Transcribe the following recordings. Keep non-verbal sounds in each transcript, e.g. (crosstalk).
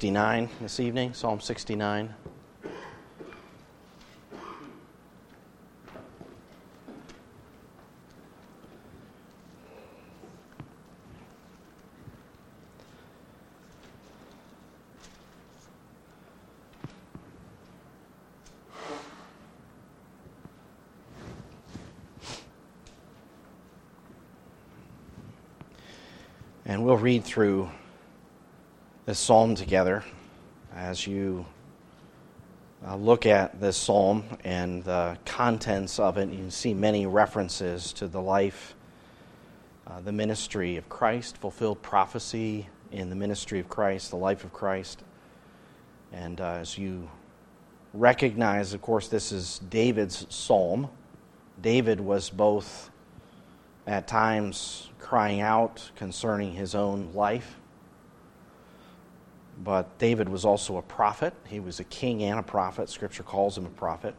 69 this evening, Psalm 69. And we'll read through this psalm together as you uh, look at this psalm and the contents of it. You can see many references to the life, uh, the ministry of Christ, fulfilled prophecy in the ministry of Christ, the life of Christ. And uh, as you recognize, of course, this is David's psalm. David was both at times crying out concerning his own life but David was also a prophet. He was a king and a prophet. Scripture calls him a prophet.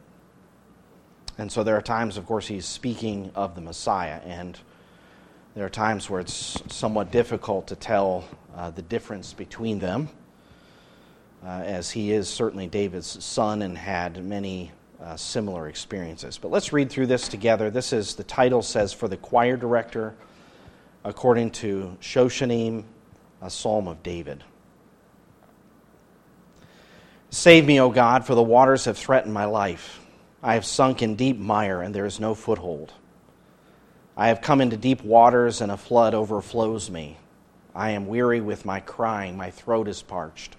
And so there are times, of course, he's speaking of the Messiah. And there are times where it's somewhat difficult to tell uh, the difference between them, uh, as he is certainly David's son and had many uh, similar experiences. But let's read through this together. This is the title says, For the choir director, according to Shoshanim, a psalm of David. Save me, O God, for the waters have threatened my life. I have sunk in deep mire, and there is no foothold. I have come into deep waters, and a flood overflows me. I am weary with my crying, my throat is parched.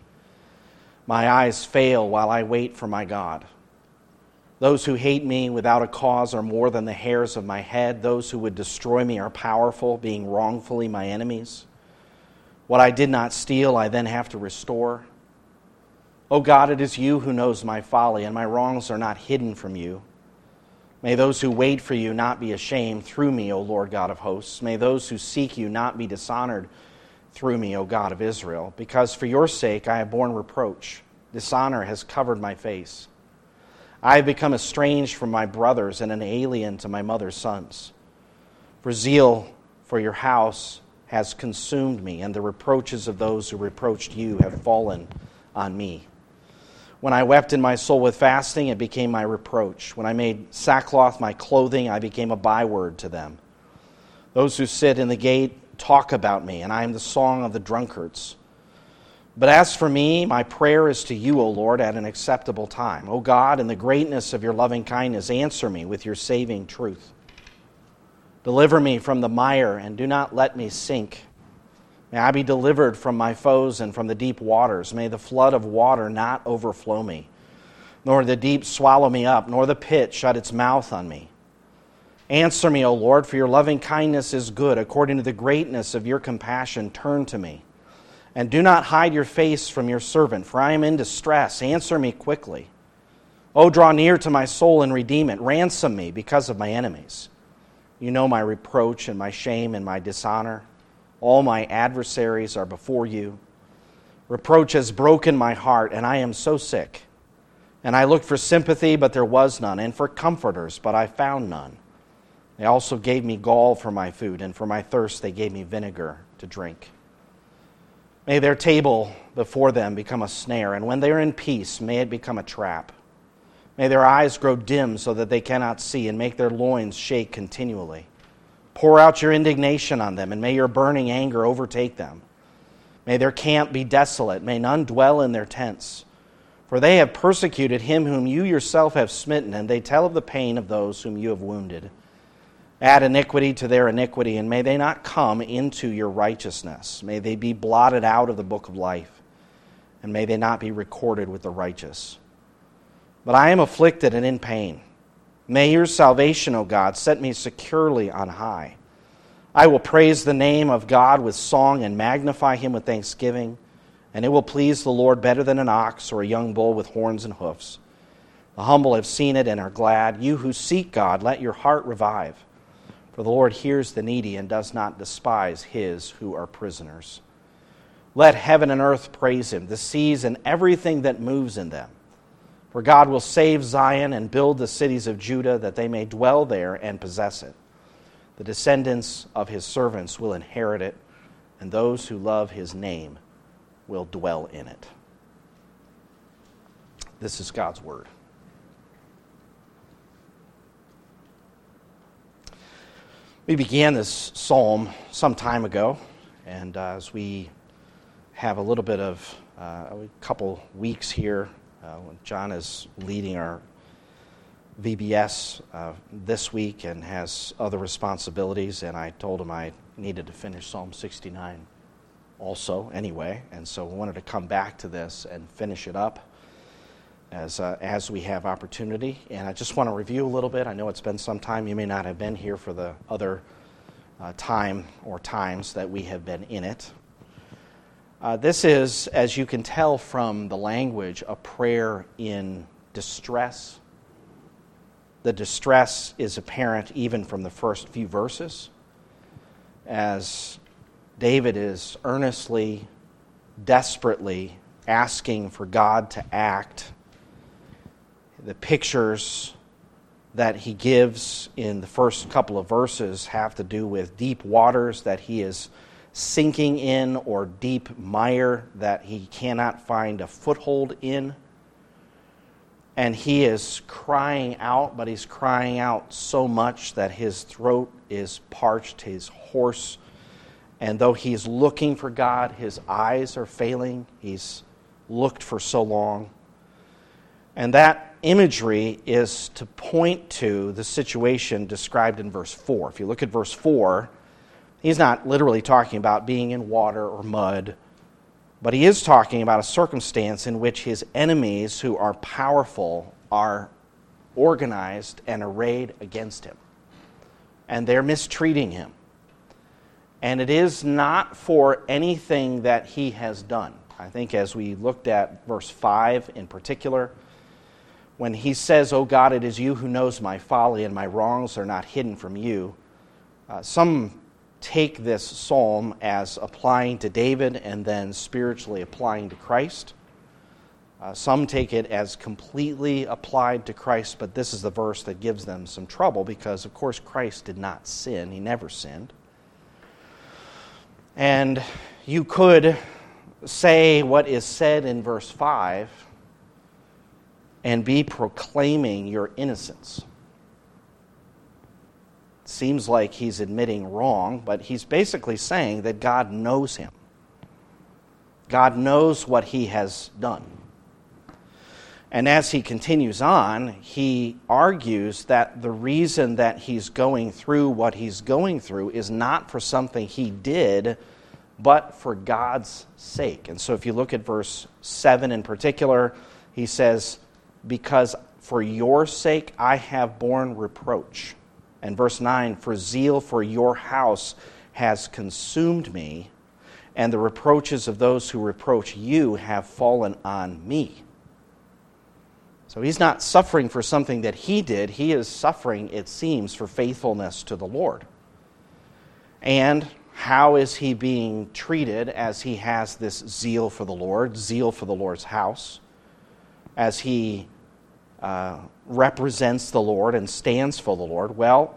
My eyes fail while I wait for my God. Those who hate me without a cause are more than the hairs of my head. Those who would destroy me are powerful, being wrongfully my enemies. What I did not steal, I then have to restore. O God, it is you who knows my folly, and my wrongs are not hidden from you. May those who wait for you not be ashamed through me, O Lord God of hosts. May those who seek you not be dishonored through me, O God of Israel. Because for your sake I have borne reproach. Dishonor has covered my face. I have become estranged from my brothers and an alien to my mother's sons. For zeal for your house has consumed me, and the reproaches of those who reproached you have fallen on me. When I wept in my soul with fasting, it became my reproach. When I made sackcloth my clothing, I became a byword to them. Those who sit in the gate talk about me, and I am the song of the drunkards. But as for me, my prayer is to you, O Lord, at an acceptable time. O God, in the greatness of your loving kindness, answer me with your saving truth. Deliver me from the mire, and do not let me sink. May I be delivered from my foes and from the deep waters. May the flood of water not overflow me, nor the deep swallow me up, nor the pit shut its mouth on me. Answer me, O Lord, for your loving kindness is good. According to the greatness of your compassion, turn to me. And do not hide your face from your servant, for I am in distress. Answer me quickly. O draw near to my soul and redeem it. Ransom me because of my enemies. You know my reproach and my shame and my dishonor. All my adversaries are before you. Reproach has broken my heart, and I am so sick. And I looked for sympathy, but there was none, and for comforters, but I found none. They also gave me gall for my food, and for my thirst they gave me vinegar to drink. May their table before them become a snare, and when they are in peace, may it become a trap. May their eyes grow dim so that they cannot see, and make their loins shake continually. Pour out your indignation on them, and may your burning anger overtake them. May their camp be desolate. May none dwell in their tents. For they have persecuted him whom you yourself have smitten, and they tell of the pain of those whom you have wounded. Add iniquity to their iniquity, and may they not come into your righteousness. May they be blotted out of the book of life, and may they not be recorded with the righteous. But I am afflicted and in pain. May your salvation, O God, set me securely on high. I will praise the name of God with song and magnify him with thanksgiving, and it will please the Lord better than an ox or a young bull with horns and hoofs. The humble have seen it and are glad. You who seek God, let your heart revive. For the Lord hears the needy and does not despise his who are prisoners. Let heaven and earth praise him, the seas and everything that moves in them. For God will save Zion and build the cities of Judah that they may dwell there and possess it. The descendants of his servants will inherit it, and those who love his name will dwell in it. This is God's Word. We began this psalm some time ago, and uh, as we have a little bit of uh, a couple weeks here, uh, John is leading our VBS uh, this week and has other responsibilities, and I told him I needed to finish Psalm 69 also anyway, and so we wanted to come back to this and finish it up as, uh, as we have opportunity. And I just want to review a little bit. I know it's been some time. You may not have been here for the other uh, time or times that we have been in it. Uh, this is, as you can tell from the language, a prayer in distress. The distress is apparent even from the first few verses, as David is earnestly, desperately asking for God to act the pictures that he gives in the first couple of verses have to do with deep waters that he is sinking in or deep mire that he cannot find a foothold in. And he is crying out, but he's crying out so much that his throat is parched, his hoarse. And though he's looking for God, his eyes are failing. He's looked for so long. And that imagery is to point to the situation described in verse 4. If you look at verse 4, he's not literally talking about being in water or mud, but he is talking about a circumstance in which his enemies, who are powerful, are organized and arrayed against him. And they're mistreating him. And it is not for anything that he has done. I think as we looked at verse 5 in particular, when he says, Oh God, it is you who knows my folly and my wrongs are not hidden from you, uh, some take this psalm as applying to David and then spiritually applying to Christ. Uh, some take it as completely applied to Christ, but this is the verse that gives them some trouble because, of course, Christ did not sin. He never sinned. And you could say what is said in verse 5 and be proclaiming your innocence. Seems like he's admitting wrong, but he's basically saying that God knows him. God knows what he has done. And as he continues on, he argues that the reason that he's going through what he's going through is not for something he did, but for God's sake. And so if you look at verse 7 in particular, he says, because for your sake I have borne reproach. And verse 9, for zeal for your house has consumed me, and the reproaches of those who reproach you have fallen on me. So he's not suffering for something that he did, he is suffering, it seems, for faithfulness to the Lord. And how is he being treated as he has this zeal for the Lord, zeal for the Lord's house? As he uh, represents the Lord and stands for the Lord? Well,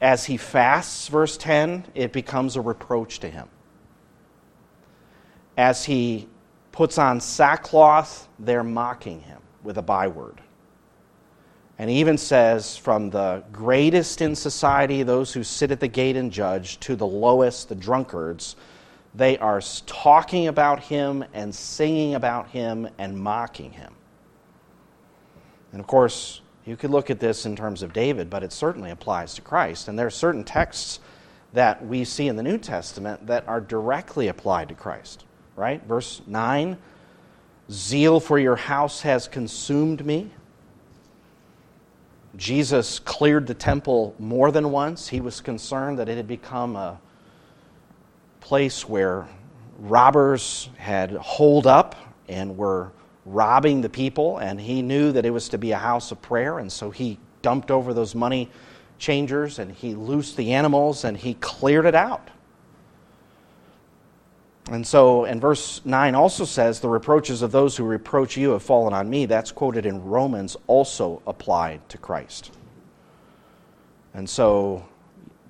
as he fasts, verse 10, it becomes a reproach to him. As he puts on sackcloth, they're mocking him with a byword. And he even says, from the greatest in society, those who sit at the gate and judge, to the lowest, the drunkards, they are talking about him and singing about him and mocking him. And of course, you could look at this in terms of David, but it certainly applies to Christ. And there are certain texts that we see in the New Testament that are directly applied to Christ, right? Verse 9 Zeal for your house has consumed me. Jesus cleared the temple more than once. He was concerned that it had become a place where robbers had holed up and were robbing the people, and he knew that it was to be a house of prayer, and so he dumped over those money changers and he loosed the animals and he cleared it out. And so, and verse 9 also says, The reproaches of those who reproach you have fallen on me. That's quoted in Romans, also applied to Christ. And so,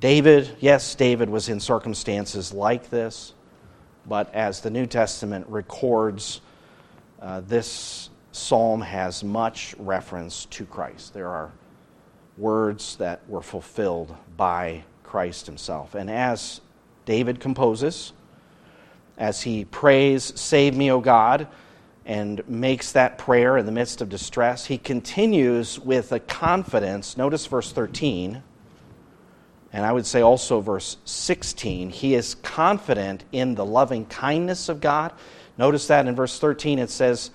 David, yes, David was in circumstances like this, but as the New Testament records, uh, this psalm has much reference to Christ. There are words that were fulfilled by Christ himself. And as David composes, as he prays, Save me, O God, and makes that prayer in the midst of distress, he continues with a confidence. Notice verse 13, and I would say also verse 16. He is confident in the loving kindness of God. Notice that in verse 13 it says,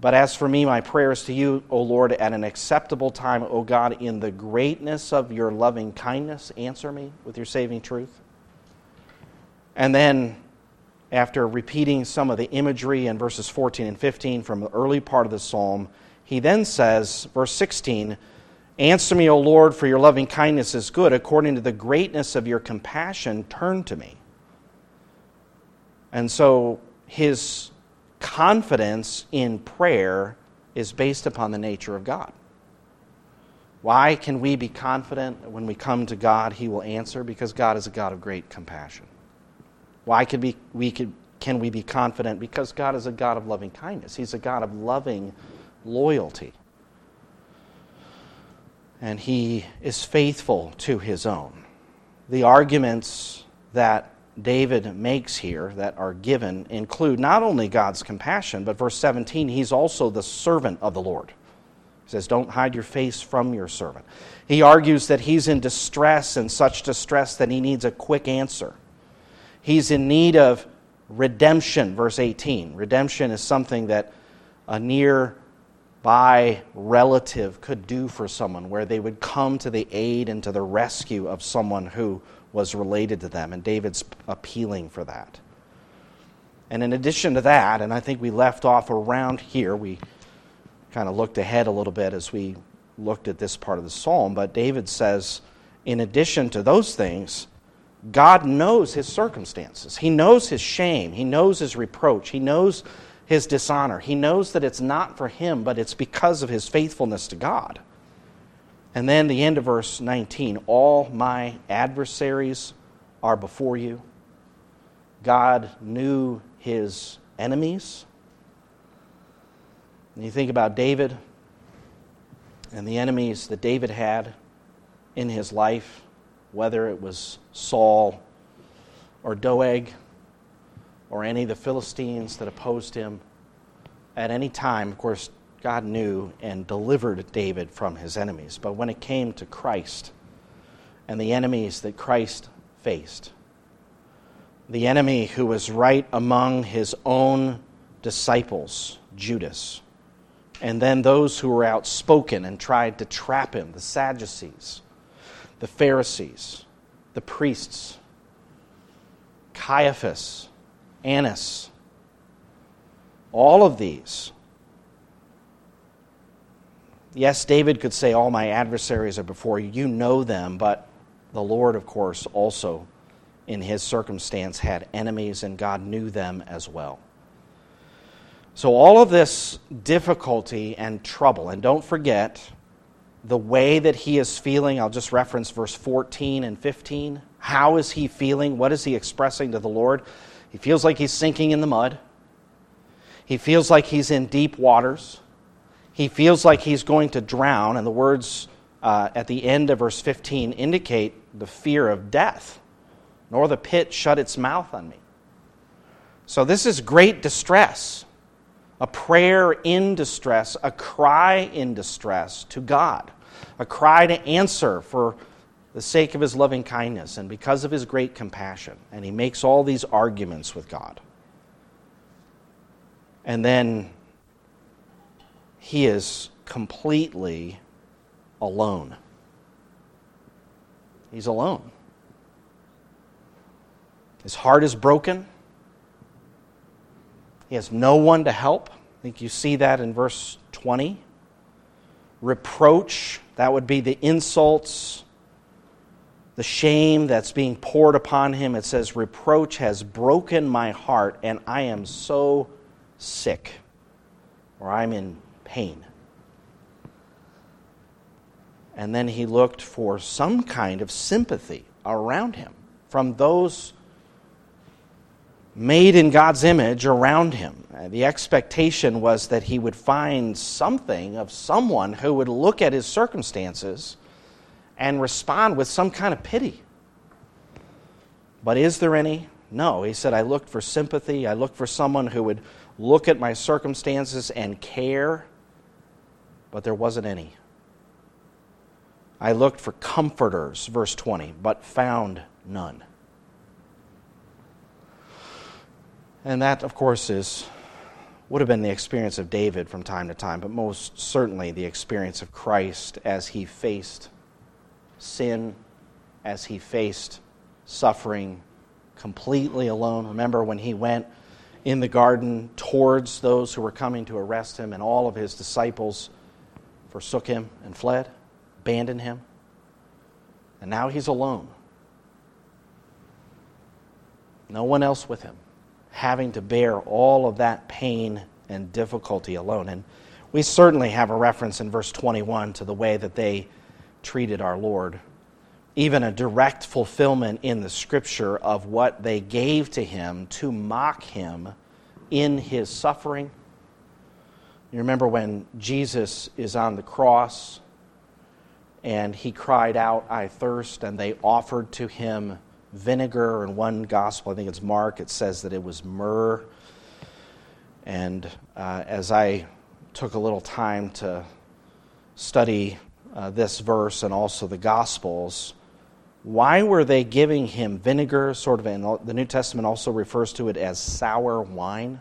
But as for me, my prayer is to you, O Lord, at an acceptable time, O God, in the greatness of your loving kindness, answer me with your saving truth. And then after repeating some of the imagery in verses 14 and 15 from the early part of the psalm, he then says, verse 16, Answer me, O Lord, for your loving kindness is good. According to the greatness of your compassion, turn to me. And so his confidence in prayer is based upon the nature of God. Why can we be confident when we come to God, He will answer? Because God is a God of great compassion. Why could we, we can we be confident? Because God is a God of loving kindness. He's a God of loving loyalty. And He is faithful to His own. The arguments that David makes here that are given include not only God's compassion, but verse 17, He's also the servant of the Lord. He says, Don't hide your face from your servant. He argues that he's in distress and such distress that he needs a quick answer. He's in need of redemption, verse 18. Redemption is something that a nearby relative could do for someone, where they would come to the aid and to the rescue of someone who was related to them. And David's appealing for that. And in addition to that, and I think we left off around here, we kind of looked ahead a little bit as we looked at this part of the psalm, but David says, in addition to those things, God knows his circumstances. He knows his shame. He knows his reproach. He knows his dishonor. He knows that it's not for him, but it's because of his faithfulness to God. And then the end of verse 19 all my adversaries are before you. God knew his enemies. And you think about David and the enemies that David had in his life whether it was Saul or Doeg or any of the Philistines that opposed him. At any time, of course, God knew and delivered David from his enemies. But when it came to Christ and the enemies that Christ faced, the enemy who was right among his own disciples, Judas, and then those who were outspoken and tried to trap him, the Sadducees the Pharisees, the priests, Caiaphas, Annas, all of these. Yes, David could say, All my adversaries are before you. You know them, but the Lord, of course, also in his circumstance had enemies, and God knew them as well. So, all of this difficulty and trouble, and don't forget, the way that he is feeling. I'll just reference verse 14 and 15. How is he feeling? What is he expressing to the Lord? He feels like he's sinking in the mud. He feels like he's in deep waters. He feels like he's going to drown. And the words uh, at the end of verse 15 indicate the fear of death, nor the pit shut its mouth on me. So this is great distress a prayer in distress, a cry in distress to God, a cry to answer for the sake of his loving kindness and because of his great compassion. And he makes all these arguments with God. And then he is completely alone. He's alone. His heart is broken. He has no one to help. I think you see that in verse 20. Reproach, that would be the insults, the shame that's being poured upon him. It says, Reproach has broken my heart, and I am so sick, or I'm in pain. And then he looked for some kind of sympathy around him from those made in God's image around him. Uh, the expectation was that he would find something of someone who would look at his circumstances and respond with some kind of pity. But is there any? No. He said, I looked for sympathy. I looked for someone who would look at my circumstances and care, but there wasn't any. I looked for comforters, verse 20, but found none. And that, of course, is would have been the experience of David from time to time, but most certainly the experience of Christ as he faced sin, as he faced suffering completely alone. Remember when he went in the garden towards those who were coming to arrest him, and all of his disciples forsook him and fled, abandoned him. And now he's alone. No one else with him, having to bear all of that pain and difficulty alone. And we certainly have a reference in verse 21 to the way that they treated our Lord even a direct fulfillment in the scripture of what they gave to him to mock him in his suffering. You remember when Jesus is on the cross and he cried out, I thirst, and they offered to him vinegar. In one gospel, I think it's Mark, it says that it was myrrh. And uh, as I took a little time to study uh, this verse and also the gospels, why were they giving him vinegar? Sort of, and the New Testament also refers to it as sour wine.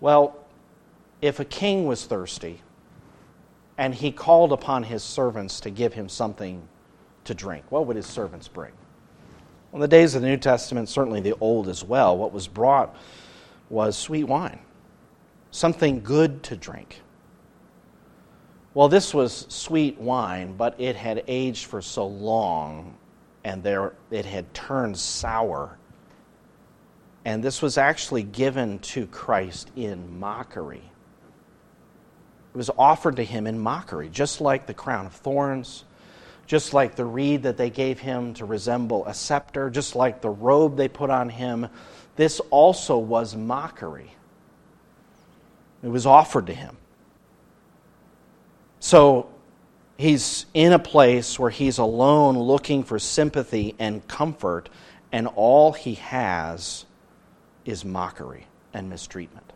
Well, if a king was thirsty and he called upon his servants to give him something to drink, what would his servants bring? In the days of the New Testament, certainly the Old as well, what was brought was sweet wine, something good to drink. Well, this was sweet wine, but it had aged for so long and there, it had turned sour. And this was actually given to Christ in mockery. It was offered to him in mockery, just like the crown of thorns, just like the reed that they gave him to resemble a scepter, just like the robe they put on him. This also was mockery. It was offered to him. So he's in a place where he's alone looking for sympathy and comfort, and all he has is mockery and mistreatment.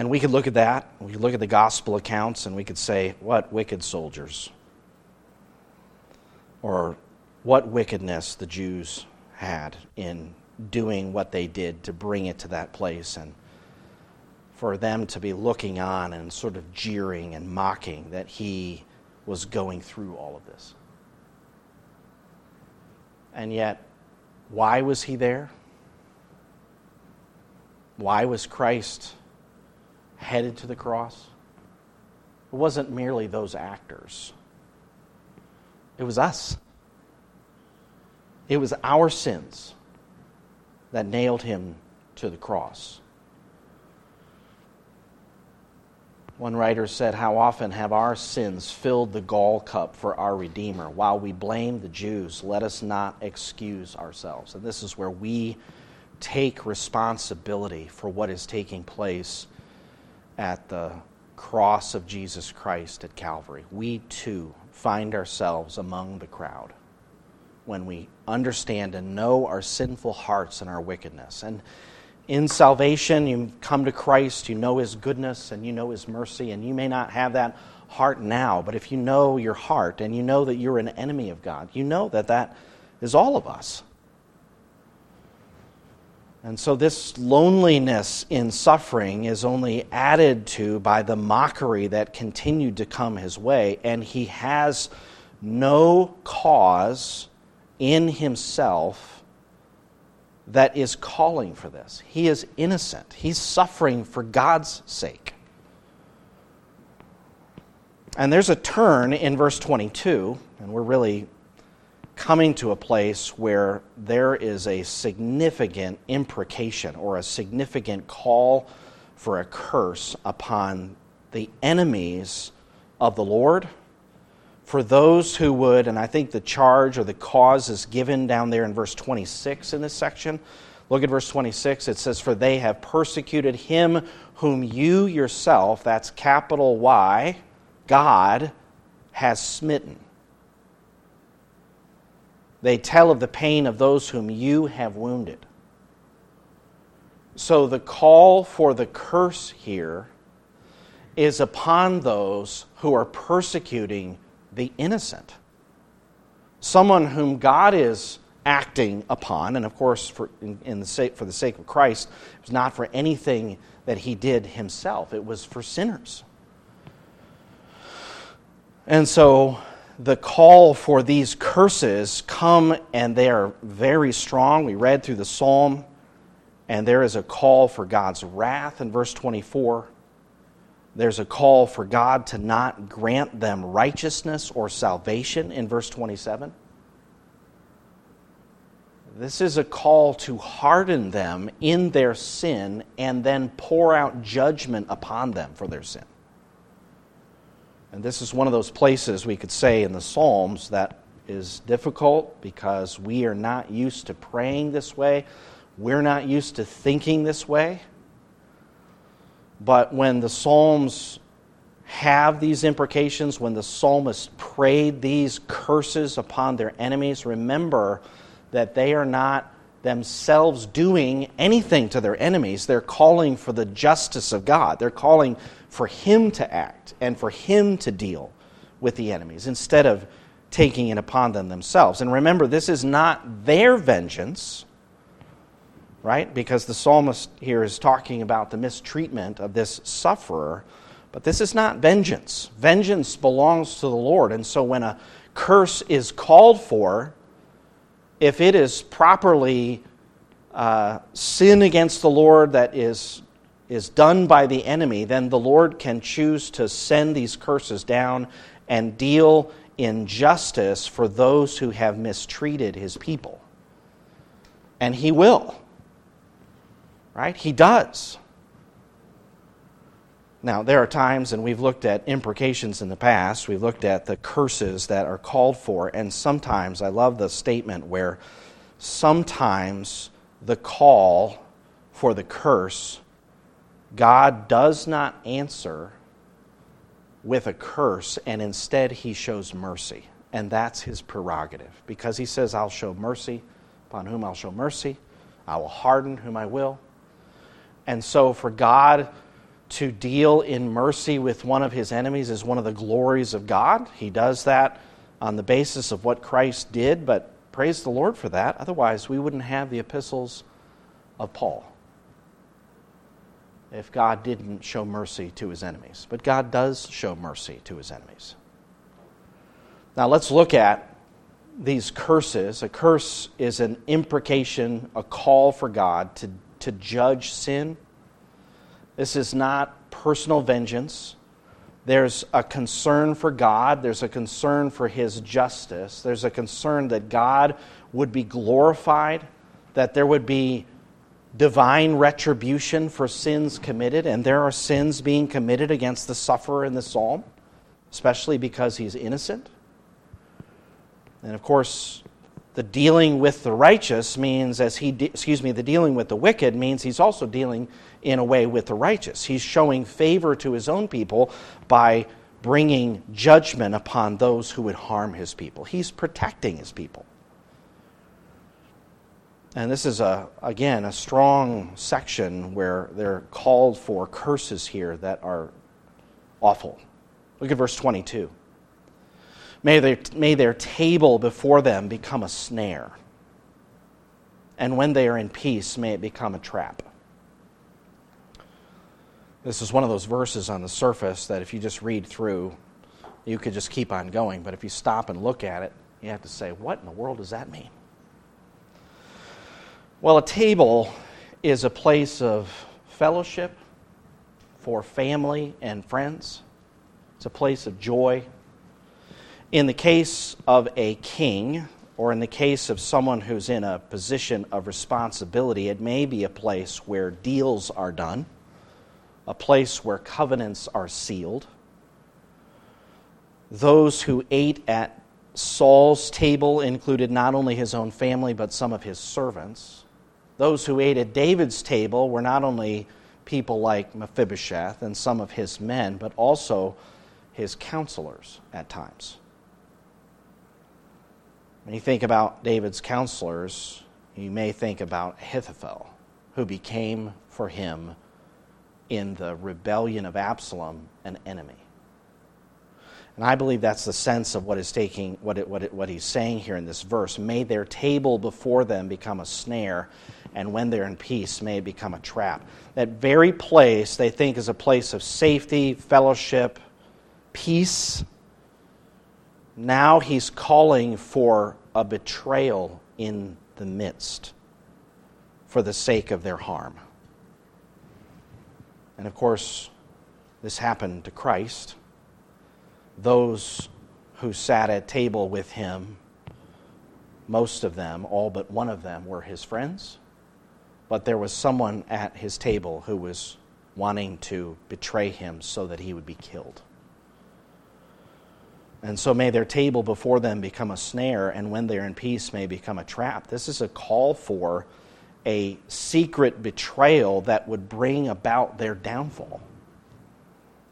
And we could look at that, we could look at the gospel accounts, and we could say, what wicked soldiers? Or what wickedness the Jews had in doing what they did to bring it to that place and for them to be looking on and sort of jeering and mocking that he was going through all of this. And yet, why was he there? Why was Christ headed to the cross? It wasn't merely those actors, it was us. It was our sins that nailed him to the cross. One writer said, How often have our sins filled the gall cup for our Redeemer? While we blame the Jews, let us not excuse ourselves. And this is where we take responsibility for what is taking place at the cross of Jesus Christ at Calvary. We too find ourselves among the crowd when we understand and know our sinful hearts and our wickedness. And in salvation, you come to Christ, you know His goodness and you know His mercy, and you may not have that heart now, but if you know your heart and you know that you're an enemy of God, you know that that is all of us. And so, this loneliness in suffering is only added to by the mockery that continued to come his way, and he has no cause in himself that is calling for this. He is innocent, he's suffering for God's sake. And there's a turn in verse 22, and we're really coming to a place where there is a significant imprecation or a significant call for a curse upon the enemies of the Lord, for those who would, and I think the charge or the cause is given down there in verse 26 in this section. Look at verse 26. It says, For they have persecuted him whom you yourself, that's capital Y, God, has smitten. They tell of the pain of those whom you have wounded. So the call for the curse here is upon those who are persecuting the innocent. Someone whom God is acting upon, and of course, for, in, in the sake, for the sake of Christ, it was not for anything that he did himself, it was for sinners. And so the call for these curses come and they are very strong. We read through the psalm, and there is a call for God's wrath in verse 24. There's a call for God to not grant them righteousness or salvation in verse 27. This is a call to harden them in their sin and then pour out judgment upon them for their sin. And this is one of those places we could say in the Psalms that is difficult because we are not used to praying this way. We're not used to thinking this way. But when the Psalms have these imprecations, when the psalmist prayed these curses upon their enemies, remember that they are not themselves doing anything to their enemies. They're calling for the justice of God. They're calling for Him to act and for Him to deal with the enemies instead of taking it upon them themselves. And remember, this is not their vengeance, right? Because the psalmist here is talking about the mistreatment of this sufferer. But this is not vengeance. Vengeance belongs to the Lord. And so when a curse is called for, if it is properly uh, sin against the Lord that is is done by the enemy, then the Lord can choose to send these curses down and deal in justice for those who have mistreated his people. And he will. Right? He does. Now, there are times, and we've looked at imprecations in the past, we've looked at the curses that are called for, and sometimes, I love the statement where sometimes the call for the curse God does not answer with a curse, and instead he shows mercy. And that's his prerogative. Because he says, I'll show mercy upon whom I'll show mercy, I will harden whom I will. And so, for God to deal in mercy with one of his enemies is one of the glories of God. He does that on the basis of what Christ did, but praise the Lord for that. Otherwise, we wouldn't have the epistles of Paul if God didn't show mercy to his enemies. But God does show mercy to his enemies. Now let's look at these curses. A curse is an imprecation, a call for God to, to judge sin. This is not personal vengeance. There's a concern for God. There's a concern for His justice. There's a concern that God would be glorified, that there would be divine retribution for sins committed, and there are sins being committed against the sufferer in the psalm, especially because he's innocent. And of course, the dealing with the righteous means, as he, de- excuse me, the dealing with the wicked means he's also dealing in a way with the righteous. He's showing favor to his own people by bringing judgment upon those who would harm his people. He's protecting his people. And this is, a, again, a strong section where they're called for curses here that are awful. Look at verse 22. May their, may their table before them become a snare, and when they are in peace, may it become a trap. This is one of those verses on the surface that if you just read through, you could just keep on going. But if you stop and look at it, you have to say, what in the world does that mean? Well, a table is a place of fellowship for family and friends, it's a place of joy. In the case of a king, or in the case of someone who's in a position of responsibility, it may be a place where deals are done a place where covenants are sealed. Those who ate at Saul's table included not only his own family, but some of his servants. Those who ate at David's table were not only people like Mephibosheth and some of his men, but also his counselors at times. When you think about David's counselors, you may think about Ahithophel, who became for him in the rebellion of Absalom an enemy. And I believe that's the sense of what is taking what, it, what, it, what he's saying here in this verse. May their table before them become a snare, and when they're in peace, may become a trap. That very place they think is a place of safety, fellowship, peace. Now he's calling for a betrayal in the midst for the sake of their harm. And of course, this happened to Christ those who sat at table with him, most of them, all but one of them, were his friends. But there was someone at his table who was wanting to betray him so that he would be killed. And so may their table before them become a snare, and when they're in peace, may become a trap. This is a call for a secret betrayal that would bring about their downfall.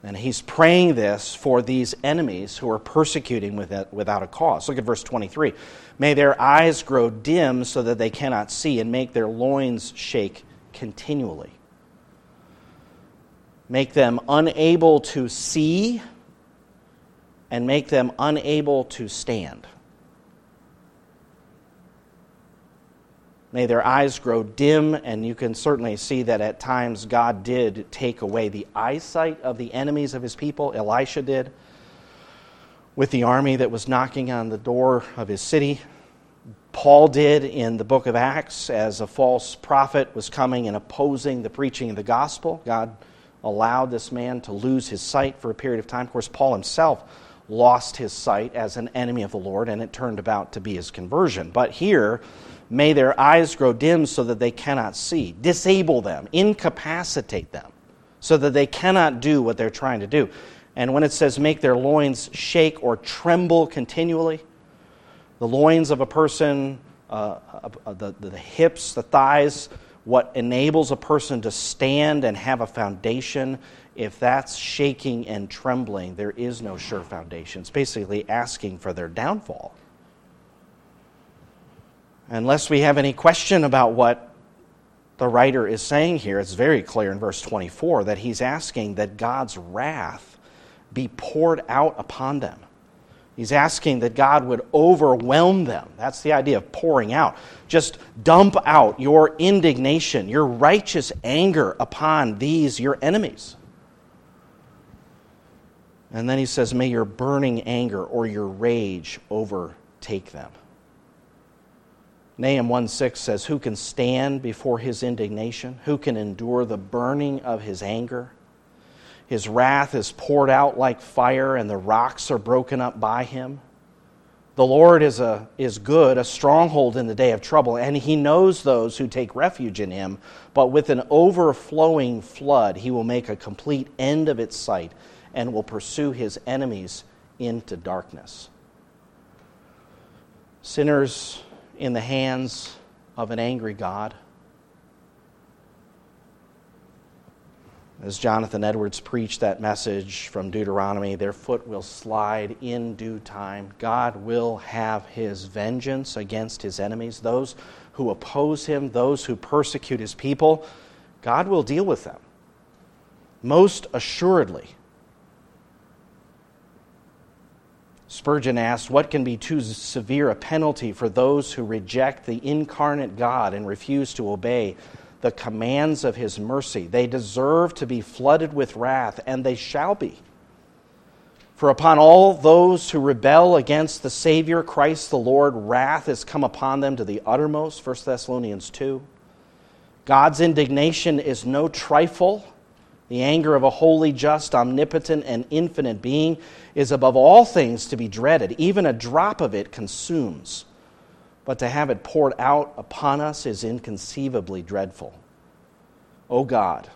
And he's praying this for these enemies who are persecuting without a cause. Look at verse 23. May their eyes grow dim so that they cannot see, and make their loins shake continually. Make them unable to see, and make them unable to stand. May their eyes grow dim, and you can certainly see that at times God did take away the eyesight of the enemies of his people. Elisha did with the army that was knocking on the door of his city. Paul did in the book of Acts as a false prophet was coming and opposing the preaching of the gospel. God allowed this man to lose his sight for a period of time. Of course, Paul himself lost his sight as an enemy of the Lord, and it turned about to be his conversion. But here, May their eyes grow dim so that they cannot see. Disable them, incapacitate them, so that they cannot do what they're trying to do. And when it says make their loins shake or tremble continually, the loins of a person, uh, uh, the, the hips, the thighs, what enables a person to stand and have a foundation, if that's shaking and trembling, there is no sure foundation. It's basically asking for their downfall. Unless we have any question about what the writer is saying here, it's very clear in verse 24 that he's asking that God's wrath be poured out upon them. He's asking that God would overwhelm them. That's the idea of pouring out. Just dump out your indignation, your righteous anger upon these, your enemies. And then he says, May your burning anger or your rage overtake them. Nahum 1 6 says, Who can stand before his indignation? Who can endure the burning of his anger? His wrath is poured out like fire, and the rocks are broken up by him. The Lord is, a, is good, a stronghold in the day of trouble, and he knows those who take refuge in him. But with an overflowing flood, he will make a complete end of its sight and will pursue his enemies into darkness. Sinners in the hands of an angry God. As Jonathan Edwards preached that message from Deuteronomy, their foot will slide in due time. God will have his vengeance against his enemies, those who oppose him, those who persecute his people. God will deal with them. Most assuredly. Spurgeon asked, What can be too severe a penalty for those who reject the incarnate God and refuse to obey the commands of his mercy? They deserve to be flooded with wrath, and they shall be. For upon all those who rebel against the Savior, Christ the Lord, wrath has come upon them to the uttermost. 1 Thessalonians 2. God's indignation is no trifle. The anger of a holy, just, omnipotent, and infinite being is above all things to be dreaded. Even a drop of it consumes. But to have it poured out upon us is inconceivably dreadful. O God,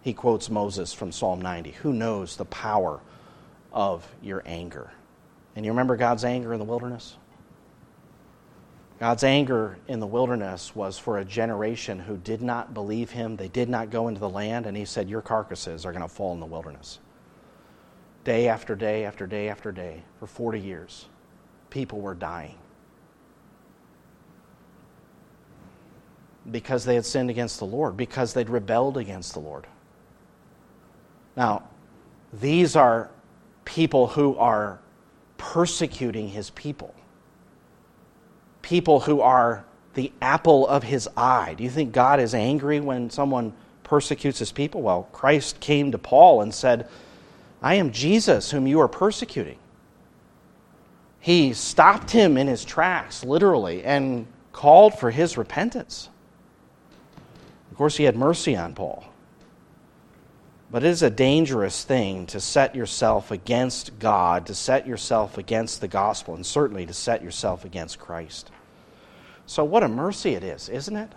he quotes Moses from Psalm 90. Who knows the power of your anger? And you remember God's anger in the wilderness? God's anger in the wilderness was for a generation who did not believe him. They did not go into the land, and he said, Your carcasses are going to fall in the wilderness. Day after day after day after day, for 40 years, people were dying. Because they had sinned against the Lord, because they'd rebelled against the Lord. Now, these are people who are persecuting his people people who are the apple of his eye. Do you think God is angry when someone persecutes his people? Well, Christ came to Paul and said, I am Jesus whom you are persecuting. He stopped him in his tracks, literally, and called for his repentance. Of course, he had mercy on Paul. But it is a dangerous thing to set yourself against God, to set yourself against the gospel, and certainly to set yourself against Christ. So, what a mercy it is, isn't it?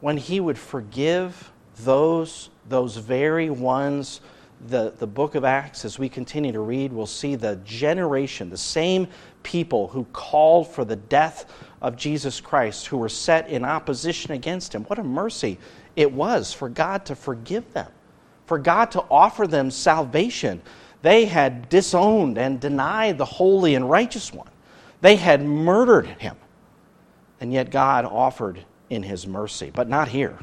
When He would forgive those, those very ones. The, the book of Acts, as we continue to read, we'll see the generation, the same people who called for the death of Jesus Christ, who were set in opposition against Him. What a mercy it was for God to forgive them, for God to offer them salvation. They had disowned and denied the holy and righteous one, they had murdered Him. And yet God offered in his mercy, but not here.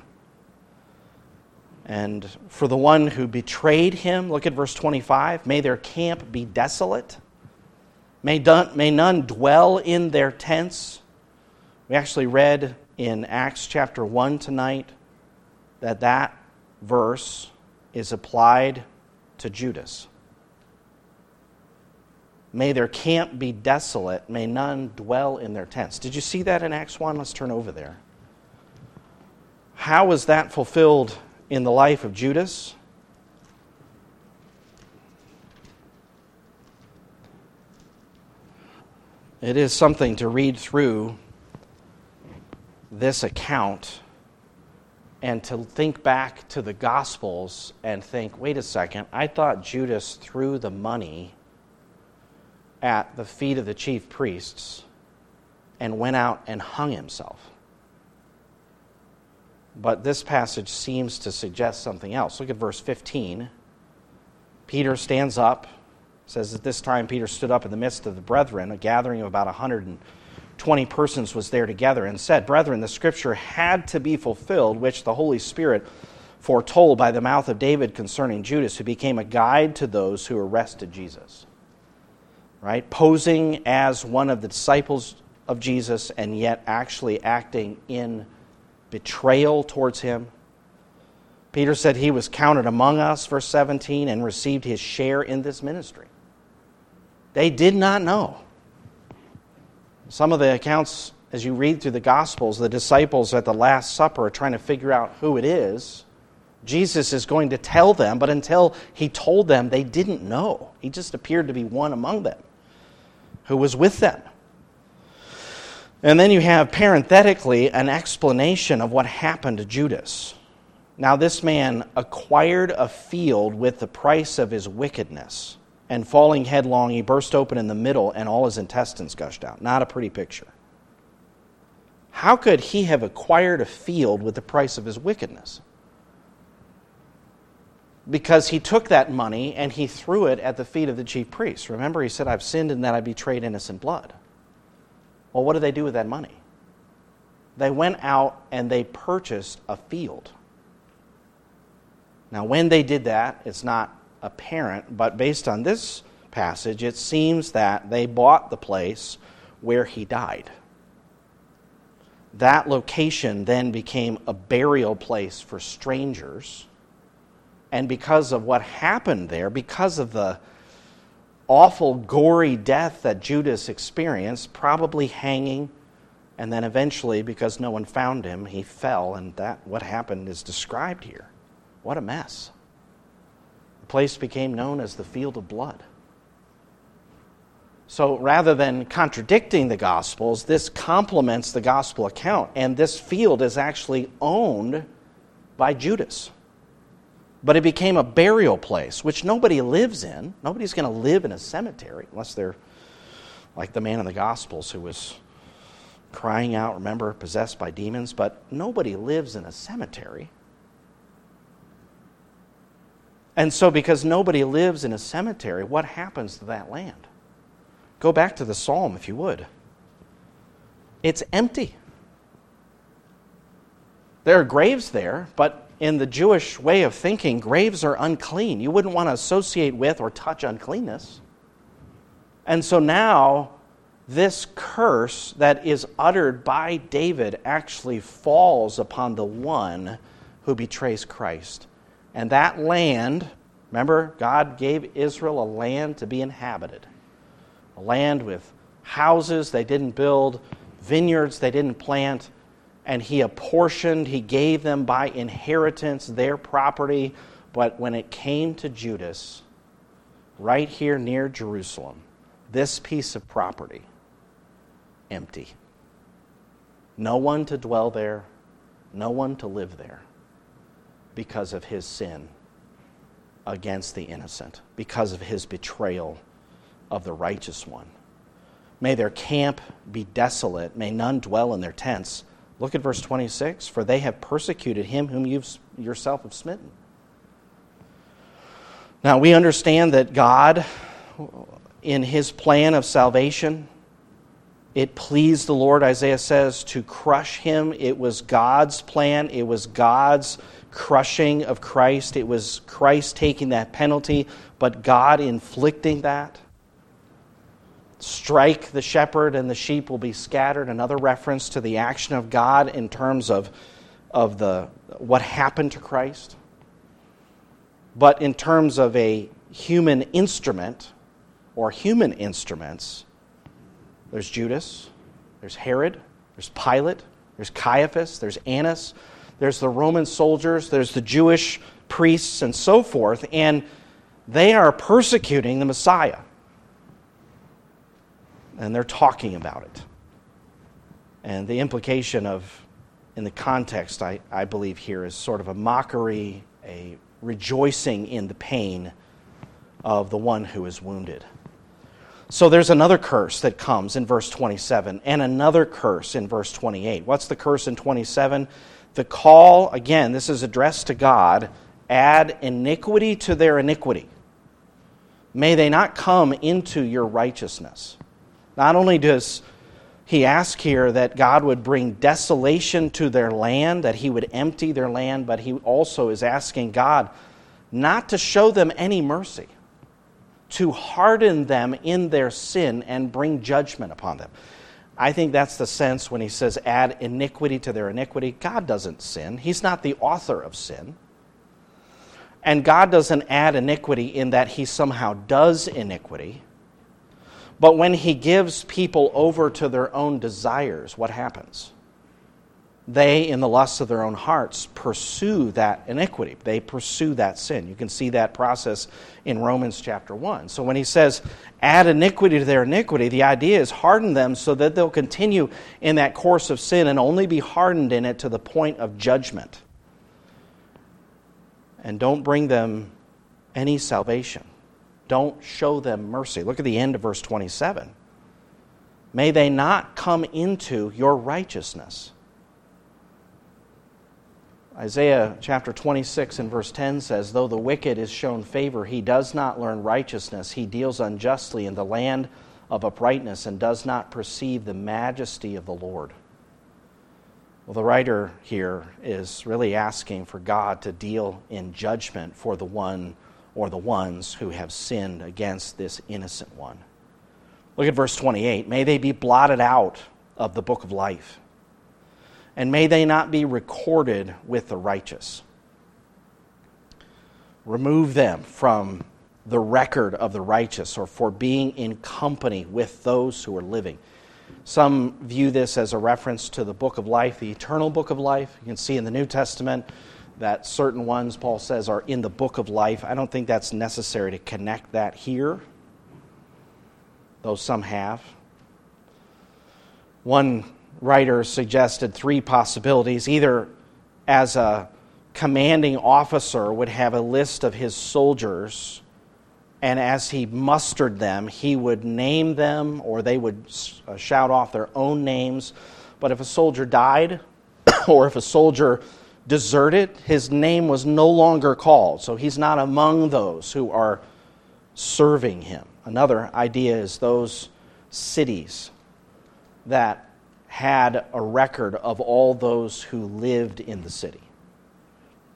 And for the one who betrayed him, look at verse 25 may their camp be desolate, may, may none dwell in their tents. We actually read in Acts chapter 1 tonight that that verse is applied to Judas. May their camp be desolate. May none dwell in their tents. Did you see that in Acts 1? Let's turn over there. How was that fulfilled in the life of Judas? It is something to read through this account and to think back to the Gospels and think, wait a second, I thought Judas threw the money at the feet of the chief priests and went out and hung himself. But this passage seems to suggest something else. Look at verse 15. Peter stands up, says at this time Peter stood up in the midst of the brethren, a gathering of about 120 persons was there together, and said, Brethren, the scripture had to be fulfilled, which the Holy Spirit foretold by the mouth of David concerning Judas, who became a guide to those who arrested Jesus right? Posing as one of the disciples of Jesus and yet actually acting in betrayal towards him. Peter said he was counted among us, verse 17, and received his share in this ministry. They did not know. Some of the accounts, as you read through the Gospels, the disciples at the Last Supper are trying to figure out who it is. Jesus is going to tell them, but until he told them, they didn't know. He just appeared to be one among them who was with them. And then you have parenthetically an explanation of what happened to Judas. Now, this man acquired a field with the price of his wickedness, and falling headlong, he burst open in the middle, and all his intestines gushed out. Not a pretty picture. How could he have acquired a field with the price of his wickedness? because he took that money and he threw it at the feet of the chief priests. Remember, he said, I've sinned in that I betrayed innocent blood. Well, what did they do with that money? They went out and they purchased a field. Now, when they did that, it's not apparent, but based on this passage, it seems that they bought the place where he died. That location then became a burial place for strangers and because of what happened there, because of the awful, gory death that Judas experienced, probably hanging, and then eventually, because no one found him, he fell, and that what happened is described here. What a mess. Place became known as the field of blood. So rather than contradicting the Gospels, this complements the Gospel account, and this field is actually owned by Judas. but it became a burial place, which nobody lives in. Nobody's going to live in a cemetery unless they're like the man in the Gospels who was crying out, remember, possessed by demons, but nobody lives in a cemetery. And so, because nobody lives in a cemetery, what happens to that land? Go back to the psalm, if you would. It's empty. There are graves there, but in the Jewish way of thinking, graves are unclean. You wouldn't want to associate with or touch uncleanness. And so now, this curse that is uttered by David actually falls upon the one who betrays Christ. And that land, remember, God gave Israel a land to be inhabited, a land with houses they didn't build, vineyards they didn't plant and he apportioned, he gave them by inheritance their property. But when it came to Judas, right here near Jerusalem, this piece of property, empty. No one to dwell there, no one to live there because of his sin against the innocent, because of his betrayal of the righteous one. May their camp be desolate, may none dwell in their tents. Look at verse 26 For they have persecuted him whom you yourself have smitten. Now, we understand that God, in his plan of salvation, it pleased the Lord, Isaiah says, to crush him. It was God's plan, it was God's crushing of Christ. It was Christ taking that penalty, but God inflicting that. Strike the shepherd and the sheep will be scattered. Another reference to the action of god in terms of, of the, what happened to christ. But in terms of a human instrument or human instruments there's judas there's herod there's pilate there's caiaphas there's annas there's the roman soldiers there's the jewish priests and so forth and they are persecuting the messiah and they're talking about it. And the implication of, in the context, I, I believe here, is sort of a mockery, a rejoicing in the pain of the one who is wounded. So there's another curse that comes in verse 27 and another curse in verse 28. What's the curse in 27? The call, again, this is addressed to God add iniquity to their iniquity. May they not come into your righteousness. Not only does he ask here that God would bring desolation to their land, that he would empty their land, but he also is asking God not to show them any mercy, to harden them in their sin and bring judgment upon them. I think that's the sense when he says, add iniquity to their iniquity. God doesn't sin, He's not the author of sin. And God doesn't add iniquity in that He somehow does iniquity. But when he gives people over to their own desires, what happens? They, in the lusts of their own hearts, pursue that iniquity. They pursue that sin. You can see that process in Romans chapter 1. So when he says, add iniquity to their iniquity, the idea is harden them so that they'll continue in that course of sin and only be hardened in it to the point of judgment. And don't bring them any salvation. Don't show them mercy. Look at the end of verse 27. May they not come into your righteousness. Isaiah chapter 26 and verse 10 says, Though the wicked is shown favor, he does not learn righteousness. He deals unjustly in the land of uprightness and does not perceive the majesty of the Lord. Well, the writer here is really asking for God to deal in judgment for the one or the ones who have sinned against this innocent one. Look at verse 28. May they be blotted out of the book of life, and may they not be recorded with the righteous. Remove them from the record of the righteous or for being in company with those who are living. Some view this as a reference to the book of life, the eternal book of life. You can see in the New Testament that certain ones, Paul says, are in the book of life. I don't think that's necessary to connect that here, though some have. One writer suggested three possibilities either as a commanding officer would have a list of his soldiers, and as he mustered them, he would name them or they would uh, shout off their own names. But if a soldier died (coughs) or if a soldier deserted, his name was no longer called. So he's not among those who are serving him. Another idea is those cities that had a record of all those who lived in the city.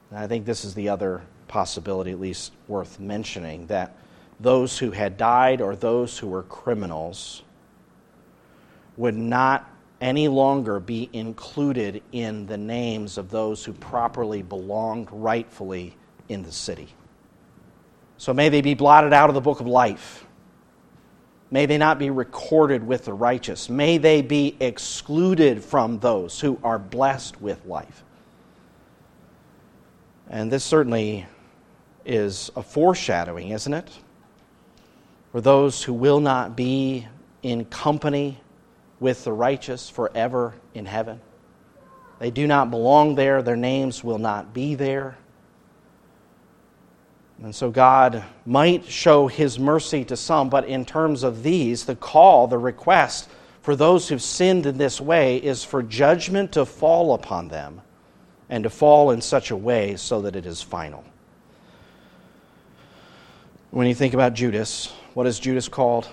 And I think this is the other possibility, at least worth mentioning, that those who had died or those who were criminals would not any longer be included in the names of those who properly belonged rightfully in the city. So may they be blotted out of the book of life. May they not be recorded with the righteous. May they be excluded from those who are blessed with life. And this certainly is a foreshadowing, isn't it? For those who will not be in company with the righteous forever in heaven. They do not belong there, their names will not be there. And so God might show his mercy to some, but in terms of these, the call, the request for those who've sinned in this way is for judgment to fall upon them and to fall in such a way so that it is final. When you think about Judas, what is Judas called?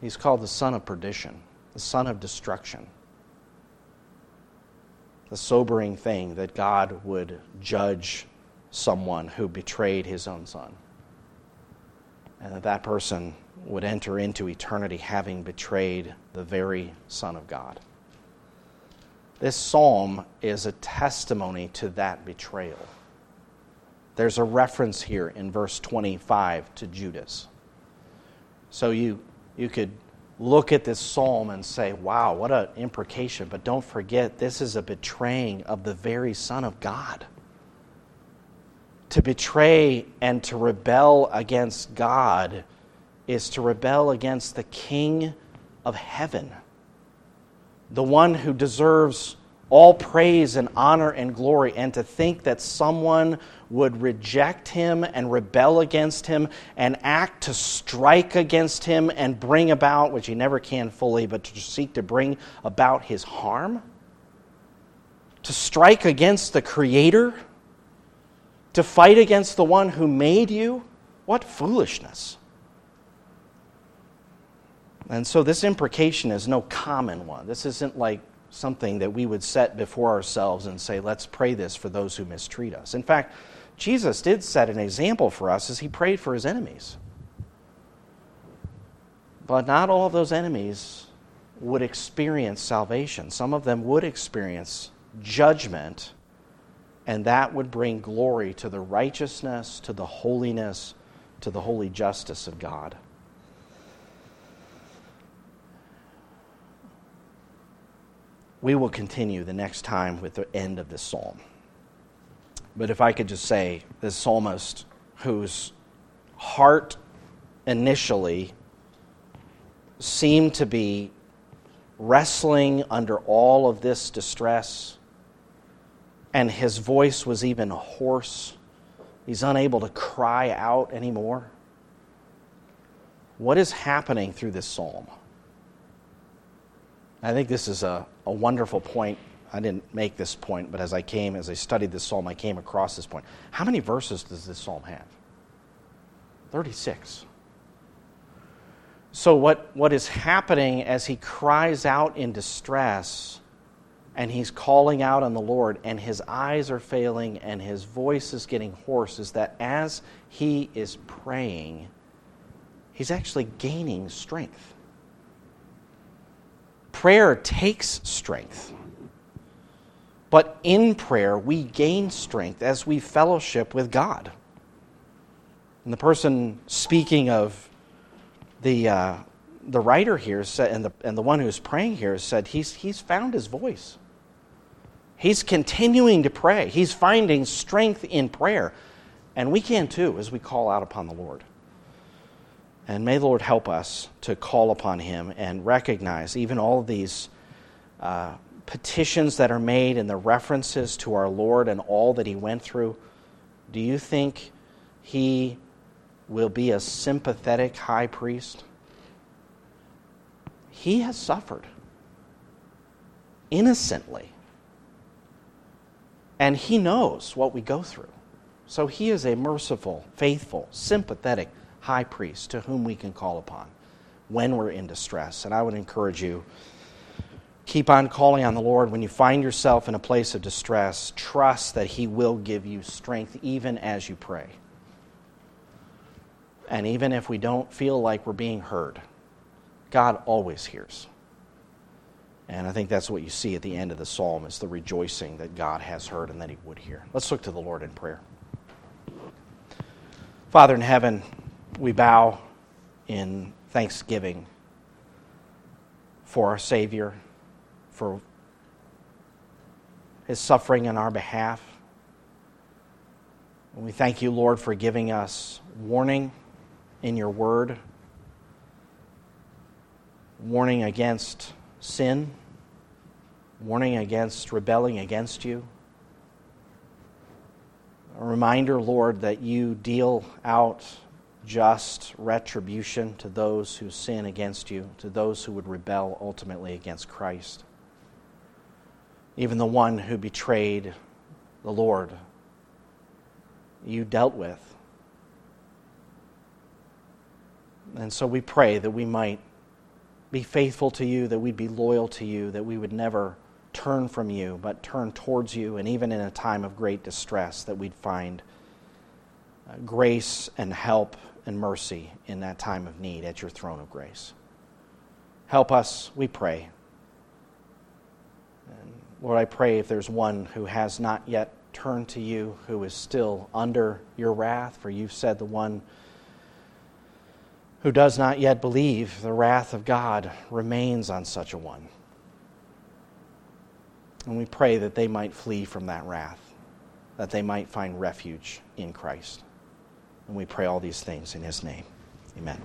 He's called the son of perdition, the son of destruction. The sobering thing that God would judge someone who betrayed his own son. And that that person would enter into eternity having betrayed the very Son of God. This psalm is a testimony to that betrayal. There's a reference here in verse 25 to Judas. So you you could look at this psalm and say, wow, what an imprecation. But don't forget, this is a betraying of the very Son of God. To betray and to rebel against God is to rebel against the King of heaven, the one who deserves all praise and honor and glory, and to think that someone would reject him and rebel against him and act to strike against him and bring about, which he never can fully, but to seek to bring about his harm? To strike against the Creator? To fight against the one who made you? What foolishness! And so, this imprecation is no common one. This isn't like something that we would set before ourselves and say, let's pray this for those who mistreat us. In fact, Jesus did set an example for us as he prayed for his enemies. But not all of those enemies would experience salvation. Some of them would experience judgment, and that would bring glory to the righteousness, to the holiness, to the holy justice of God. we will continue the next time with the end of this psalm. But if I could just say, this psalmist whose heart initially seemed to be wrestling under all of this distress, and his voice was even hoarse. He's unable to cry out anymore. What is happening through this psalm? I think this is a, a wonderful point. I didn't make this point, but as I came, as I studied this psalm, I came across this point. How many verses does this psalm have? 36. So, what, what is happening as he cries out in distress and he's calling out on the Lord, and his eyes are failing and his voice is getting hoarse, is that as he is praying, he's actually gaining strength. Prayer takes strength. But in prayer, we gain strength as we fellowship with God. And the person speaking of the, uh, the writer here said, and the, and the one who's praying here said he's, he's found his voice. He's continuing to pray. He's finding strength in prayer. And we can too as we call out upon the Lord. And may the Lord help us to call upon Him and recognize even all of these uh, petitions that are made and the references to our Lord and all that he went through, do you think he will be a sympathetic high priest? He has suffered innocently. And he knows what we go through. So he is a merciful, faithful, sympathetic high priest to whom we can call upon when we're in distress. And I would encourage you keep on calling on the Lord when you find yourself in a place of distress. Trust that he will give you strength even as you pray. And even if we don't feel like we're being heard, God always hears. And I think that's what you see at the end of the psalm is the rejoicing that God has heard and that he would hear. Let's look to the Lord in prayer. Father in heaven, we bow in thanksgiving for our Savior, for his suffering on our behalf. And we thank you, Lord, for giving us warning in your word, warning against sin, warning against rebelling against you. A reminder, Lord, that you deal out just retribution to those who sin against you, to those who would rebel ultimately against Christ. Even the one who betrayed the Lord, you dealt with. And so we pray that we might be faithful to you, that we'd be loyal to you, that we would never turn from you, but turn towards you, and even in a time of great distress, that we'd find uh, grace and help and mercy in that time of need at your throne of grace. Help us, we pray. And Lord, I pray if there's one who has not yet turned to you, who is still under your wrath, for you've said the one who does not yet believe, the wrath of God remains on such a one. And we pray that they might flee from that wrath, that they might find refuge in Christ. And we pray all these things in His name. Amen.